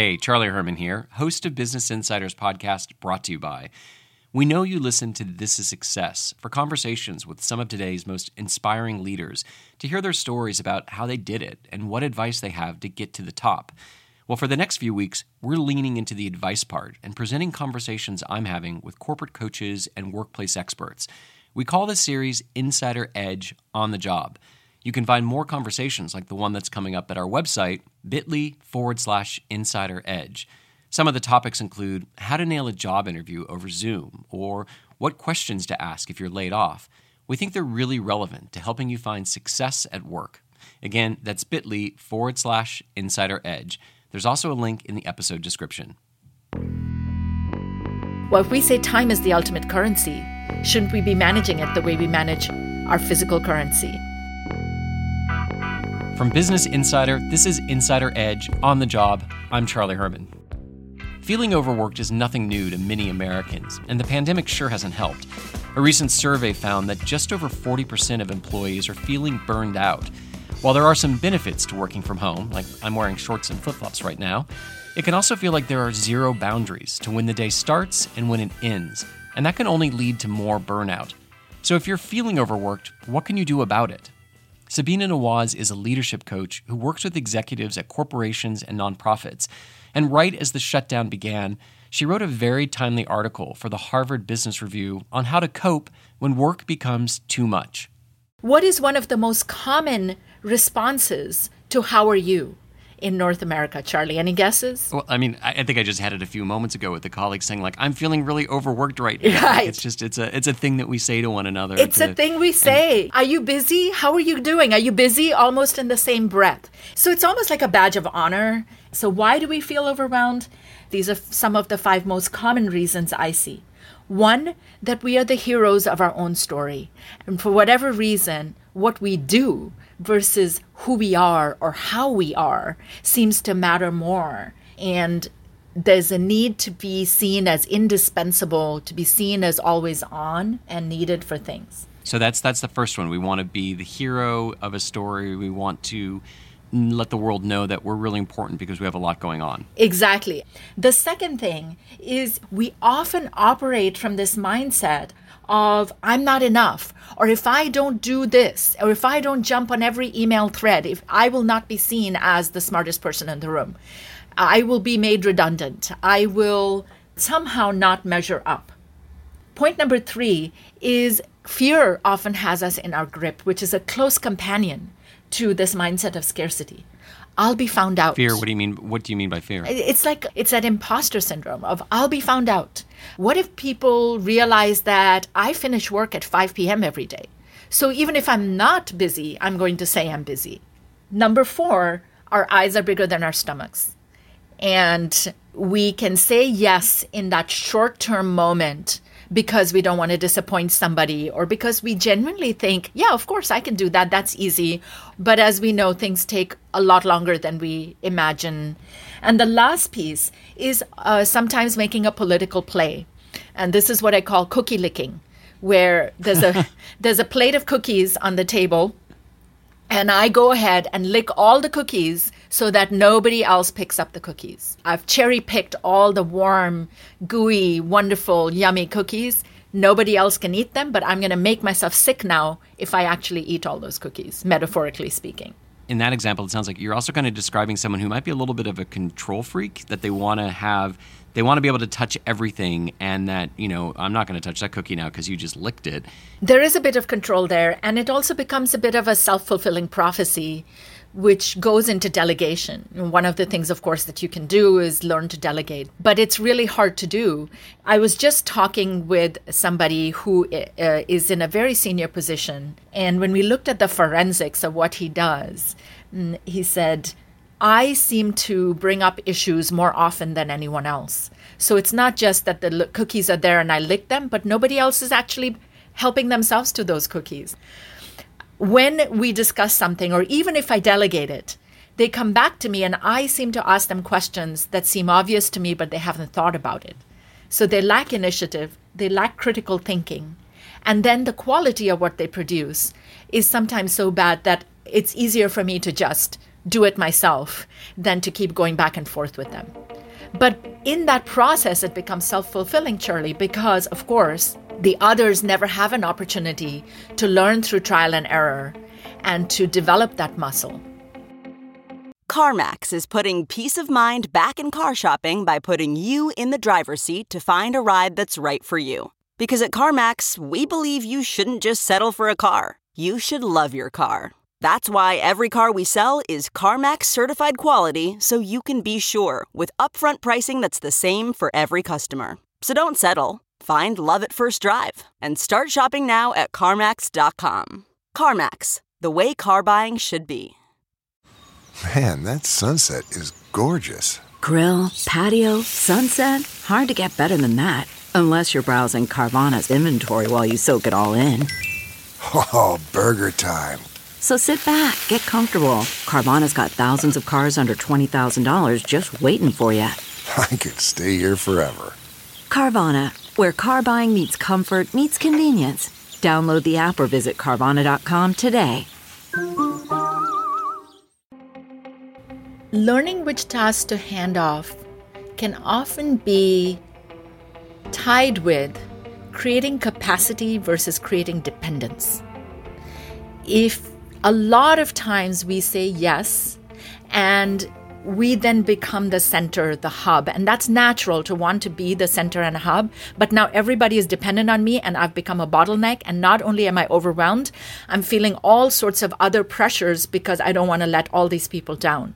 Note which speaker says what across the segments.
Speaker 1: Hey, Charlie Herman here, host of Business Insiders podcast brought to you by. We know you listen to This is Success for conversations with some of today's most inspiring leaders to hear their stories about how they did it and what advice they have to get to the top. Well, for the next few weeks, we're leaning into the advice part and presenting conversations I'm having with corporate coaches and workplace experts. We call this series Insider Edge on the Job. You can find more conversations like the one that's coming up at our website, bit.ly forward slash insider edge. Some of the topics include how to nail a job interview over Zoom or what questions to ask if you're laid off. We think they're really relevant to helping you find success at work. Again, that's bit.ly forward slash insider edge. There's also a link in the episode description.
Speaker 2: Well, if we say time is the ultimate currency, shouldn't we be managing it the way we manage our physical currency?
Speaker 1: From Business Insider, this is Insider Edge on the job. I'm Charlie Herman. Feeling overworked is nothing new to many Americans, and the pandemic sure hasn't helped. A recent survey found that just over 40% of employees are feeling burned out. While there are some benefits to working from home, like I'm wearing shorts and flip flops right now, it can also feel like there are zero boundaries to when the day starts and when it ends, and that can only lead to more burnout. So if you're feeling overworked, what can you do about it? Sabina Nawaz is a leadership coach who works with executives at corporations and nonprofits. And right as the shutdown began, she wrote a very timely article for the Harvard Business Review on how to cope when work becomes too much.
Speaker 2: What is one of the most common responses to how are you in North America, Charlie? Any guesses?
Speaker 1: Well, I mean, I think I just had it a few moments ago with the colleague saying like, "I'm feeling really overworked right now."
Speaker 2: Right.
Speaker 1: Like, it's just it's a it's a thing that we say to one another.
Speaker 2: It's
Speaker 1: to,
Speaker 2: a thing we say. Are you busy? How are you doing? Are you busy? Almost in the same breath. So it's almost like a badge of honor. So why do we feel overwhelmed? These are some of the five most common reasons I see. One, that we are the heroes of our own story. And for whatever reason, what we do versus who we are or how we are seems to matter more. And there's a need to be seen as indispensable, to be seen as always on and needed for things.
Speaker 1: So that's that's the first one. We want to be the hero of a story. We want to let the world know that we're really important because we have a lot going on.
Speaker 2: Exactly. The second thing is we often operate from this mindset of I'm not enough, or if I don't do this, or if I don't jump on every email thread, if I will not be seen as the smartest person in the room, I will be made redundant. I will somehow not measure up. Point number three is fear often has us in our grip, which is a close companion to this mindset of scarcity. I'll be found out.
Speaker 1: Fear. What do you mean? What do you mean by fear?
Speaker 2: It's like it's that imposter syndrome of I'll be found out. What if people realize that I finish work at 5 p.m. every day? So even if I'm not busy, I'm going to say I'm busy. Number four, our eyes are bigger than our stomachs. And we can say yes in that short term moment because we don't want to disappoint somebody or because we genuinely think, yeah, of course, I can do that. That's easy. But as we know, things take a lot longer than we imagine. And the last piece is uh, sometimes making a political play. And this is what I call cookie licking, where there's a there's a plate of cookies on the table and I go ahead and lick all the cookies so that nobody else picks up the cookies. I've cherry picked all the warm, gooey, wonderful, yummy cookies Nobody else can eat them, but I'm going to make myself sick now if I actually eat all those cookies, metaphorically speaking.
Speaker 1: In that example, it sounds like you're also kind of describing someone who might be a little bit of a control freak, that they want to have, they want to be able to touch everything, and that, you know, I'm not going to touch that cookie now because you just licked it.
Speaker 2: There is a bit of control there, and it also becomes a bit of a self fulfilling prophecy which goes into delegation. One of the things, of course, that you can do is learn to delegate, but it's really hard to do. I was just talking with somebody who uh, is in a very senior position, and when we looked at the forensics of what he does, mm, he said, I seem to bring up issues more often than anyone else. So it's not just that the cookies are there and I lick them, but nobody else is actually helping themselves to those cookies when we discuss something, or even if I delegate it, they come back to me and I seem to ask them questions that seem obvious to me, but they haven't thought about it. So they lack initiative, they lack critical thinking. And then the quality of what they produce is sometimes so bad that it's easier for me to just do it myself than to keep going back and forth with them. But in that process, it becomes self fulfilling, Charlie, because, of course, the others never have an opportunity to learn through trial and error and to develop that muscle.
Speaker 3: CarMax is putting peace of mind back in car shopping by putting you in the driver's seat to find a ride that's right for you. Because at CarMax, we believe you shouldn't just settle for a car, you should love your car. That's why every car we sell is CarMax certified quality so you can be sure with upfront pricing that's the same for every customer. So don't settle. Find love at first drive and start shopping now at CarMax.com. CarMax, the way car buying should be.
Speaker 4: Man, that sunset is gorgeous.
Speaker 5: Grill, patio, sunset. Hard to get better than that. Unless you're browsing Carvana's inventory while you soak it all in.
Speaker 4: Oh, burger time.
Speaker 5: So sit back, get comfortable. Carvana's got thousands of cars under $20,000 just waiting for you.
Speaker 4: I could stay here forever.
Speaker 5: Carvana, where car buying meets comfort, meets convenience. Download the app or visit Carvana.com today.
Speaker 2: Learning which tasks to hand off can often be tied with creating capacity versus creating dependence. If a lot of times we say yes and we then become the center, the hub. And that's natural to want to be the center and hub. But now everybody is dependent on me and I've become a bottleneck. And not only am I overwhelmed, I'm feeling all sorts of other pressures because I don't want to let all these people down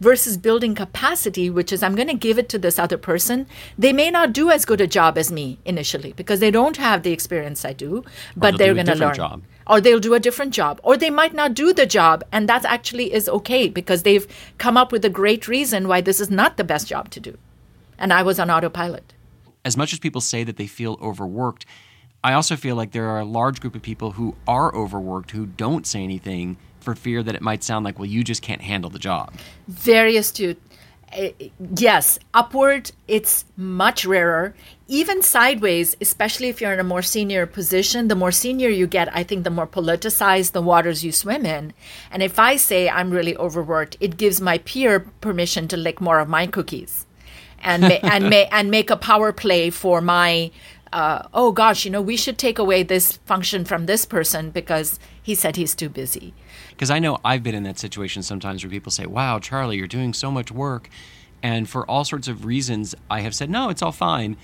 Speaker 2: versus building capacity, which is I'm going to give it to this other person. They may not do as good a job as me initially because they don't have the experience I do, but they're going to learn.
Speaker 1: Job.
Speaker 2: Or they'll do a different job, or they might not do the job, and that actually is okay because they've come up with a great reason why this is not the best job to do. And I was on autopilot.
Speaker 1: As much as people say that they feel overworked, I also feel like there are a large group of people who are overworked who don't say anything for fear that it might sound like, well, you just can't handle the job.
Speaker 2: Very astute. Uh, yes, upward, it's much rarer. Even sideways, especially if you're in a more senior position, the more senior you get, I think the more politicized the waters you swim in. And if I say I'm really overworked, it gives my peer permission to lick more of my cookies and, ma- and, ma- and make a power play for my uh, oh gosh, you know, we should take away this function from this person because he said he's too busy.
Speaker 1: Because I know I've been in that situation sometimes where people say, wow, Charlie, you're doing so much work. And for all sorts of reasons, I have said, no, it's all fine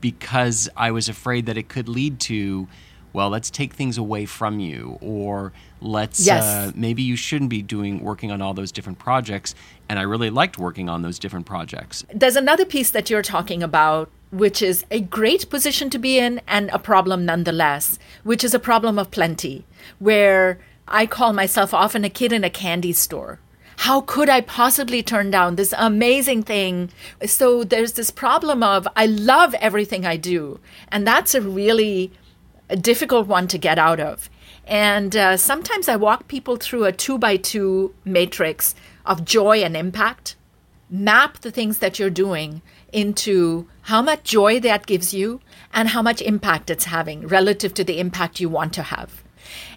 Speaker 1: because I was afraid that it could lead to, well, let's take things away from you, or let's
Speaker 2: yes.
Speaker 1: uh, maybe you shouldn't be doing working on all those different projects. And I really liked working on those different projects.
Speaker 2: There's another piece that you're talking about which is a great position to be in and a problem nonetheless, which is a problem of plenty, where I call myself often a kid in a candy store. How could I possibly turn down this amazing thing? So there's this problem of I love everything I do. And that's a really a difficult one to get out of. And uh, sometimes I walk people through a two by two matrix of joy and impact. Map the things that you're doing into how much joy that gives you and how much impact it's having relative to the impact you want to have.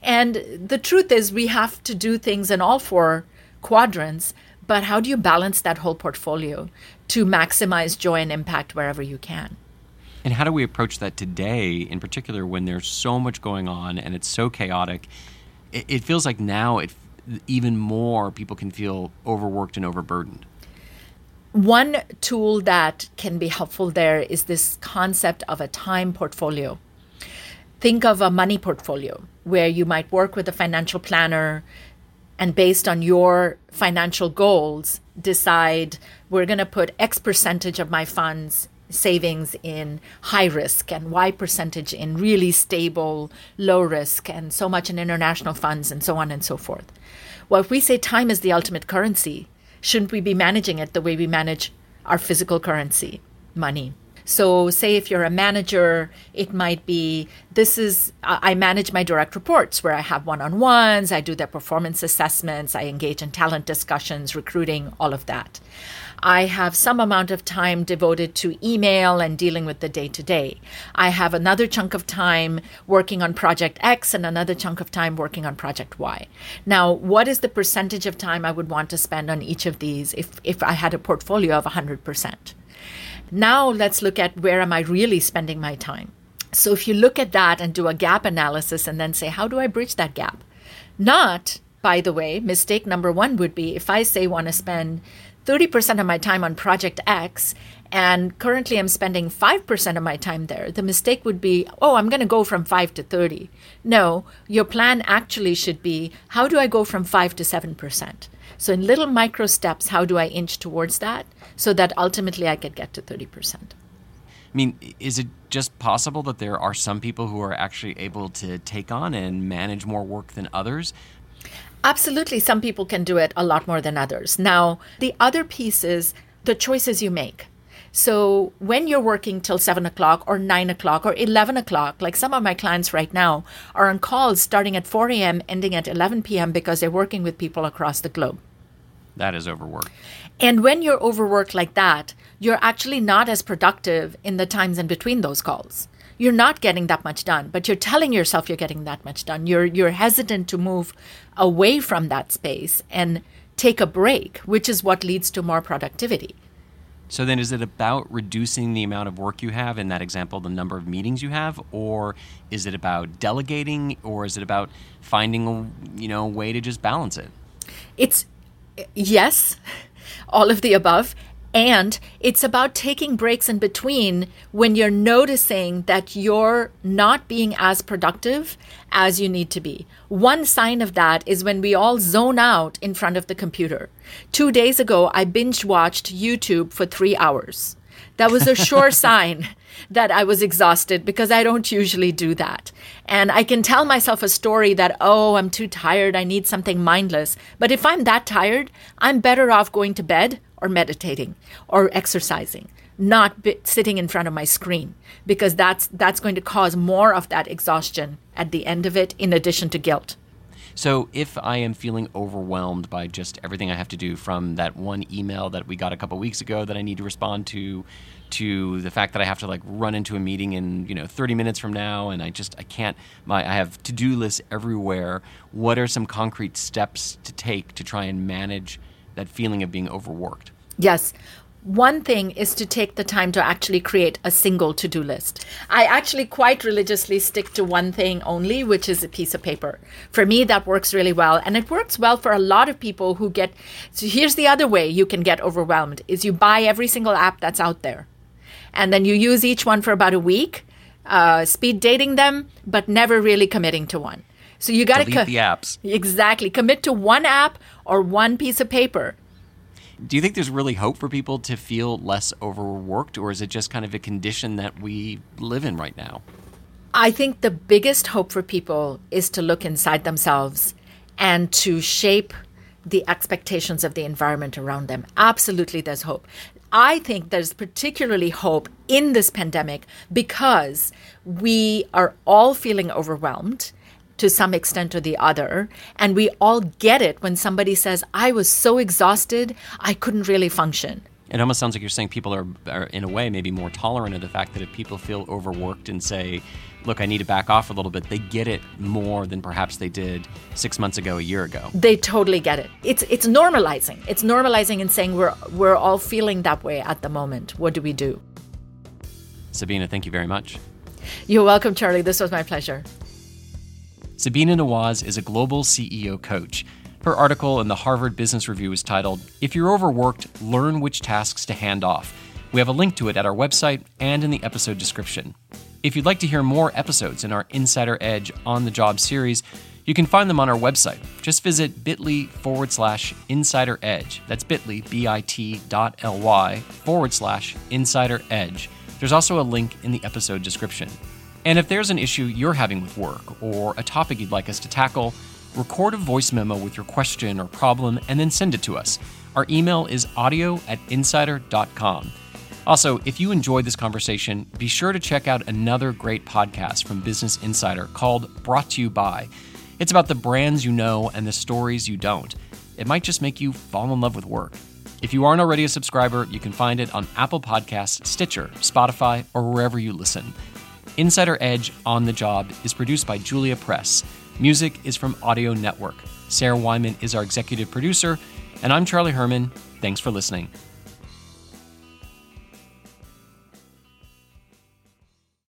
Speaker 2: And the truth is, we have to do things in all four quadrants, but how do you balance that whole portfolio to maximize joy and impact wherever you can?
Speaker 1: And how do we approach that today, in particular, when there's so much going on and it's so chaotic? It, it feels like now it even more people can feel overworked and overburdened.
Speaker 2: One tool that can be helpful there is this concept of a time portfolio. Think of a money portfolio where you might work with a financial planner and based on your financial goals, decide we're going to put X percentage of my funds savings in high risk and Y percentage in really stable, low risk, and so much in international funds, and so on and so forth. Well, if we say time is the ultimate currency, shouldn't we be managing it the way we manage our physical currency, money? So, say if you're a manager, it might be this is, I manage my direct reports where I have one on ones, I do their performance assessments, I engage in talent discussions, recruiting, all of that. I have some amount of time devoted to email and dealing with the day to day. I have another chunk of time working on project X and another chunk of time working on project Y. Now, what is the percentage of time I would want to spend on each of these if, if I had a portfolio of 100%? Now, let's look at where am I really spending my time. So, if you look at that and do a gap analysis and then say, how do I bridge that gap? Not, by the way, mistake number one would be if I say want to spend 30% of my time on project X and currently I'm spending 5% of my time there, the mistake would be, oh, I'm going to go from 5 to 30. No, your plan actually should be, how do I go from 5 to 7%? So in little micro steps, how do I inch towards that so that ultimately I could get to 30%? I
Speaker 1: mean, is it just possible that there are some people who are actually able to take on and manage more work than others?
Speaker 2: Absolutely, some people can do it a lot more than others. Now, the other piece is the choices you make. So when you're working till seven o'clock or nine o'clock or 11 o'clock, like some of my clients right now are on calls starting at 4 a.m., ending at 11 p.m. because they're working with people across the globe.
Speaker 1: That is overwork.
Speaker 2: And when you're overworked like that, you're actually not as productive in the times in between those calls you're not getting that much done, but you're telling yourself you're getting that much done. You're you're hesitant to move away from that space and take a break, which is what leads to more productivity.
Speaker 1: So then is it about reducing the amount of work you have in that example, the number of meetings you have, or is it about delegating or is it about finding a you know way to just balance it?
Speaker 2: It's yes, all of the above. And it's about taking breaks in between when you're noticing that you're not being as productive as you need to be. One sign of that is when we all zone out in front of the computer. Two days ago, I binge watched YouTube for three hours. That was a sure sign that I was exhausted because I don't usually do that. And I can tell myself a story that, oh, I'm too tired, I need something mindless. But if I'm that tired, I'm better off going to bed or meditating or exercising not be- sitting in front of my screen because that's that's going to cause more of that exhaustion at the end of it in addition to guilt
Speaker 1: so if i am feeling overwhelmed by just everything i have to do from that one email that we got a couple weeks ago that i need to respond to to the fact that i have to like run into a meeting in you know 30 minutes from now and i just i can't my i have to-do lists everywhere what are some concrete steps to take to try and manage that feeling of being overworked
Speaker 2: Yes. One thing is to take the time to actually create a single to do list. I actually quite religiously stick to one thing only, which is a piece of paper. For me, that works really well. And it works well for a lot of people who get. So here's the other way you can get overwhelmed is you buy every single app that's out there. And then you use each one for about a week, uh, speed dating them, but never really committing to one.
Speaker 1: So you got to co- the apps.
Speaker 2: Exactly. Commit to one app or one piece of paper
Speaker 1: do you think there's really hope for people to feel less overworked, or is it just kind of a condition that we live in right now?
Speaker 2: I think the biggest hope for people is to look inside themselves and to shape the expectations of the environment around them. Absolutely, there's hope. I think there's particularly hope in this pandemic because we are all feeling overwhelmed to some extent or the other. And we all get it when somebody says, I was so exhausted, I couldn't really function.
Speaker 1: It almost sounds like you're saying people are, are, in a way, maybe more tolerant of the fact that if people feel overworked and say, look, I need to back off a little bit, they get it more than perhaps they did six months ago, a year ago.
Speaker 2: They totally get it. It's, it's normalizing. It's normalizing and saying we're, we're all feeling that way at the moment. What do we do?
Speaker 1: Sabina, thank you very much.
Speaker 2: You're welcome, Charlie. This was my pleasure.
Speaker 1: Sabina Nawaz is a global CEO coach. Her article in the Harvard Business Review is titled, If You're Overworked, Learn Which Tasks to Hand Off. We have a link to it at our website and in the episode description. If you'd like to hear more episodes in our Insider Edge on the Job series, you can find them on our website. Just visit bit.ly forward slash insider edge. That's bit.ly, B I T dot L Y forward slash insider edge. There's also a link in the episode description. And if there's an issue you're having with work or a topic you'd like us to tackle, record a voice memo with your question or problem and then send it to us. Our email is audio at insider.com. Also, if you enjoyed this conversation, be sure to check out another great podcast from Business Insider called Brought to You By. It's about the brands you know and the stories you don't. It might just make you fall in love with work. If you aren't already a subscriber, you can find it on Apple Podcasts, Stitcher, Spotify, or wherever you listen. Insider Edge on the Job is produced by Julia Press. Music is from Audio Network. Sarah Wyman is our executive producer, and I'm Charlie Herman. Thanks for listening.